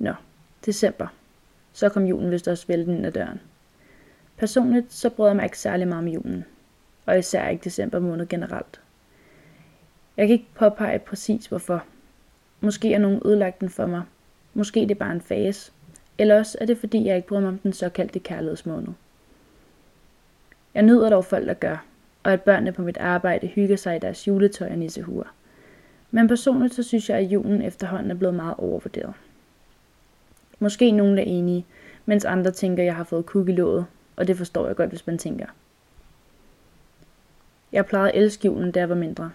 Nå, december. Så kom julen vist også vælten ind ad døren. Personligt så bryder jeg mig ikke særlig meget om julen, og især ikke december måned generelt. Jeg kan ikke påpege præcis hvorfor. Måske er nogen ødelagt den for mig. Måske det er bare en fase. Eller også er det fordi, jeg ikke bryder mig om den såkaldte kærlighedsmåned. Jeg nyder dog folk, der gør, og at børnene på mit arbejde hygger sig i deres juletøj og nissehuer. Men personligt så synes jeg, at julen efterhånden er blevet meget overvurderet. Måske nogen er enige, mens andre tænker, at jeg har fået kuk i låget, og det forstår jeg godt, hvis man tænker. Jeg plejede at elske julen, da jeg var mindre.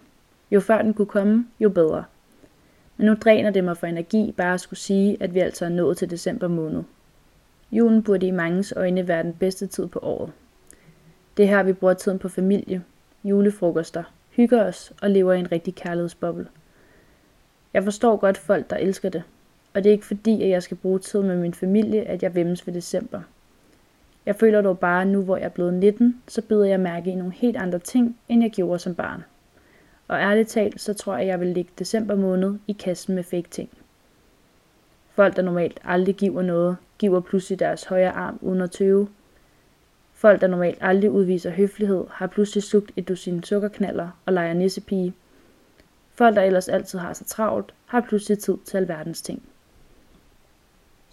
Jo før den kunne komme, jo bedre. Men nu dræner det mig for energi bare at skulle sige, at vi altså er nået til december måned. Julen burde i mangens øjne være den bedste tid på året. Det er her, vi bruger tiden på familie, julefrokoster, hygger os og lever i en rigtig kærlighedsboble. Jeg forstår godt folk, der elsker det, og det er ikke fordi, at jeg skal bruge tid med min familie, at jeg vemmes ved december. Jeg føler dog bare, nu hvor jeg er blevet 19, så byder jeg mærke i nogle helt andre ting, end jeg gjorde som barn. Og ærligt talt, så tror jeg, jeg vil ligge december måned i kassen med fake ting. Folk, der normalt aldrig giver noget, giver pludselig deres højre arm uden at tøve. Folk, der normalt aldrig udviser høflighed, har pludselig slugt et dusin sukkerknaller og leger nissepige. Folk, der ellers altid har så travlt, har pludselig tid til alverdens ting.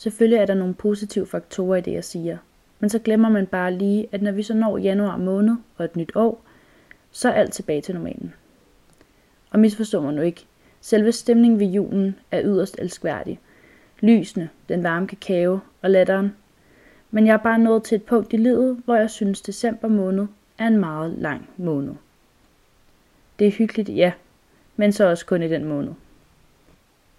Selvfølgelig er der nogle positive faktorer i det, jeg siger. Men så glemmer man bare lige, at når vi så når januar måned og et nyt år, så er alt tilbage til normalen. Og misforstår man nu ikke. Selve stemningen ved julen er yderst elskværdig. Lysene, den varme kakao og latteren. Men jeg er bare nået til et punkt i livet, hvor jeg synes december måned er en meget lang måned. Det er hyggeligt, ja, men så også kun i den måned.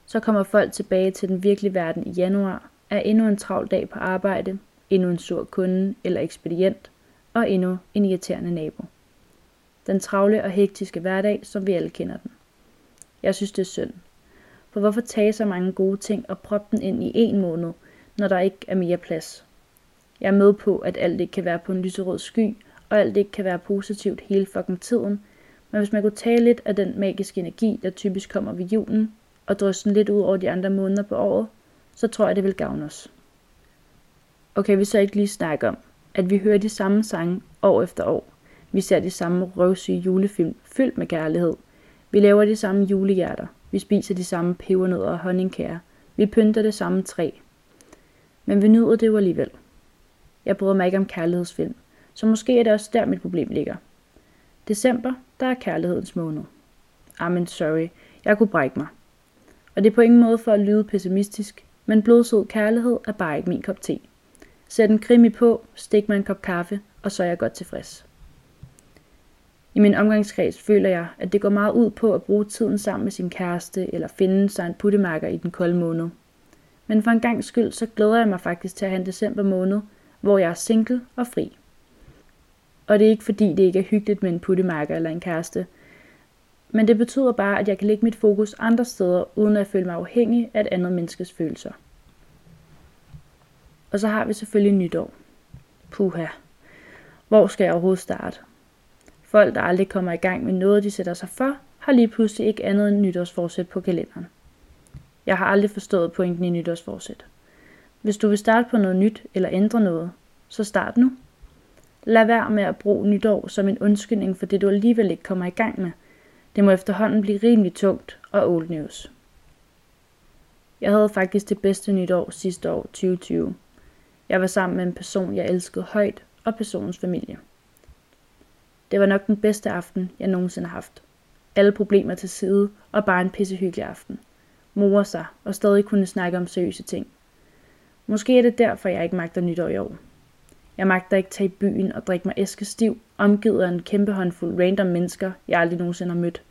Så kommer folk tilbage til den virkelige verden i januar, er endnu en travl dag på arbejde, endnu en sur kunde eller ekspedient, og endnu en irriterende nabo. Den travle og hektiske hverdag, som vi alle kender den. Jeg synes, det er synd. For hvorfor tage så mange gode ting og proppe den ind i en måned, når der ikke er mere plads? Jeg er med på, at alt ikke kan være på en lyserød sky, og alt ikke kan være positivt hele fucking tiden, men hvis man kunne tage lidt af den magiske energi, der typisk kommer ved julen, og drysse den lidt ud over de andre måneder på året, så tror jeg, det vil gavne os. Og kan vi så ikke lige snakke om, at vi hører de samme sange år efter år. Vi ser de samme røvsyge julefilm fyldt med kærlighed. Vi laver de samme julehjerter. Vi spiser de samme pebernødder og honningkager. Vi pynter det samme træ. Men vi nyder det jo alligevel. Jeg bryder mig ikke om kærlighedsfilm, så måske er det også der, mit problem ligger. December, der er kærlighedens måned. Amen, sorry, jeg kunne brække mig. Og det er på ingen måde for at lyde pessimistisk, men blodsød kærlighed er bare ikke min kop te. Sæt en krimi på, stik mig en kop kaffe, og så er jeg godt tilfreds. I min omgangskreds føler jeg, at det går meget ud på at bruge tiden sammen med sin kæreste eller finde sig en puttemarker i den kolde måned. Men for en gang skyld, så glæder jeg mig faktisk til at have en december måned, hvor jeg er single og fri. Og det er ikke fordi, det ikke er hyggeligt med en puttemarker eller en kæreste, men det betyder bare, at jeg kan lægge mit fokus andre steder, uden at føle mig afhængig af et andet menneskes følelser. Og så har vi selvfølgelig nytår. Puha. Hvor skal jeg overhovedet starte? Folk, der aldrig kommer i gang med noget, de sætter sig for, har lige pludselig ikke andet end nytårsforsæt på kalenderen. Jeg har aldrig forstået pointen i nytårsforsæt. Hvis du vil starte på noget nyt eller ændre noget, så start nu. Lad være med at bruge nytår som en undskyldning for det, du alligevel ikke kommer i gang med. Det må efterhånden blive rimelig tungt og old news. Jeg havde faktisk det bedste nytår sidste år, 2020. Jeg var sammen med en person, jeg elskede højt, og personens familie. Det var nok den bedste aften, jeg nogensinde har haft. Alle problemer til side, og bare en pissehyggelig aften. Mor sig, og stadig kunne snakke om seriøse ting. Måske er det derfor, jeg ikke magter nytår i år. Jeg magter ikke tage i byen og drikke mig æske stiv, omgivet af en kæmpe håndfuld random mennesker, jeg aldrig nogensinde har mødt.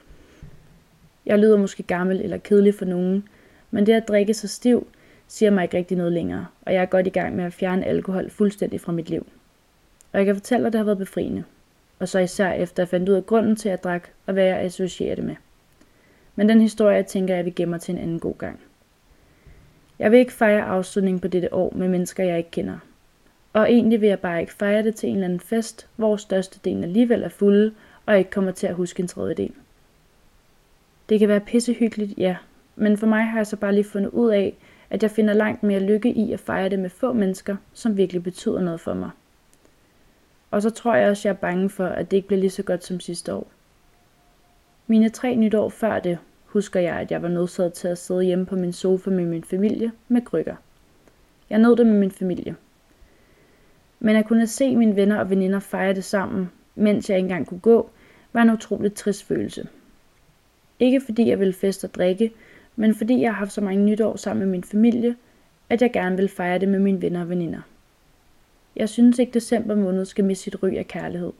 Jeg lyder måske gammel eller kedelig for nogen, men det at drikke så stiv, siger mig ikke rigtig noget længere, og jeg er godt i gang med at fjerne alkohol fuldstændig fra mit liv. Og jeg kan fortælle dig, at det har været befriende. Og så især efter at fandt ud af grunden til, at jeg drak, og hvad jeg associerer det med. Men den historie, jeg tænker, jeg vil gemme til en anden god gang. Jeg vil ikke fejre afslutningen på dette år med mennesker, jeg ikke kender. Og egentlig vil jeg bare ikke fejre det til en eller anden fest, hvor størstedelen alligevel er fulde, og ikke kommer til at huske en tredjedel. Det kan være pissehyggeligt, ja, men for mig har jeg så bare lige fundet ud af, at jeg finder langt mere lykke i at fejre det med få mennesker, som virkelig betyder noget for mig. Og så tror jeg også, at jeg er bange for, at det ikke bliver lige så godt som sidste år. Mine tre nytår før det, husker jeg, at jeg var nødsaget til at sidde hjemme på min sofa med min familie med krykker. Jeg nåede det med min familie. Men at kunne se mine venner og veninder fejre det sammen, mens jeg ikke engang kunne gå, var en utrolig trist følelse. Ikke fordi jeg ville feste og drikke, men fordi jeg har haft så mange nytår sammen med min familie, at jeg gerne vil fejre det med mine venner og veninder. Jeg synes ikke, december måned skal miste sit ry af kærlighed.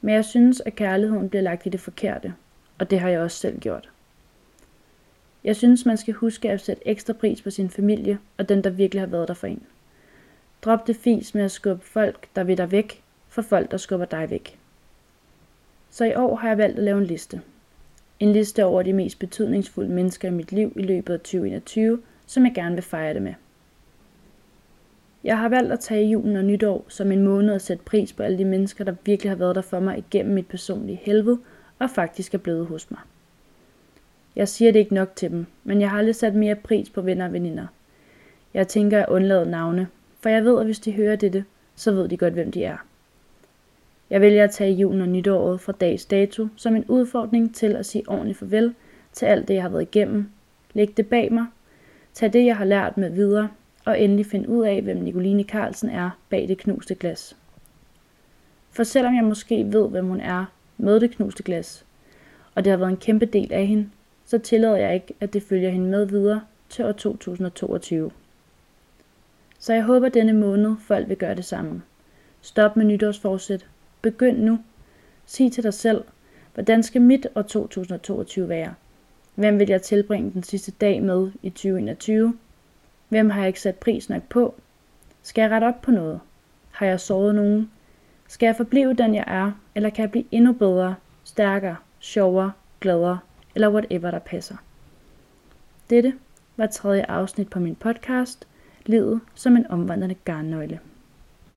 Men jeg synes, at kærligheden bliver lagt i det forkerte, og det har jeg også selv gjort. Jeg synes, man skal huske at sætte ekstra pris på sin familie og den, der virkelig har været der for en. Drop det fis med at skubbe folk, der vil dig væk, for folk, der skubber dig væk. Så i år har jeg valgt at lave en liste. En liste over de mest betydningsfulde mennesker i mit liv i løbet af 2021, som jeg gerne vil fejre det med. Jeg har valgt at tage julen og nytår som en måned at sætte pris på alle de mennesker, der virkelig har været der for mig igennem mit personlige helvede og faktisk er blevet hos mig. Jeg siger det ikke nok til dem, men jeg har aldrig sat mere pris på venner og veninder. Jeg tænker at undlade navne, for jeg ved, at hvis de hører dette, så ved de godt, hvem de er. Jeg vælger at tage julen og nytåret fra dags dato som en udfordring til at sige ordentligt farvel til alt det, jeg har været igennem, lægge det bag mig, tage det, jeg har lært med videre, og endelig finde ud af, hvem Nicoline Carlsen er bag det knuste glas. For selvom jeg måske ved, hvem hun er med det knuste glas, og det har været en kæmpe del af hende, så tillader jeg ikke, at det følger hende med videre til år 2022. Så jeg håber denne måned, folk vil gøre det samme. Stop med nytårsforsæt. Begynd nu. Sig til dig selv, hvordan skal mit år 2022 være? Hvem vil jeg tilbringe den sidste dag med i 2021? Hvem har jeg ikke sat pris nok på? Skal jeg rette op på noget? Har jeg såret nogen? Skal jeg forblive den jeg er, eller kan jeg blive endnu bedre, stærkere, sjovere, gladere, eller whatever der passer? Dette var tredje afsnit på min podcast, Livet som en omvandrende garnnøgle.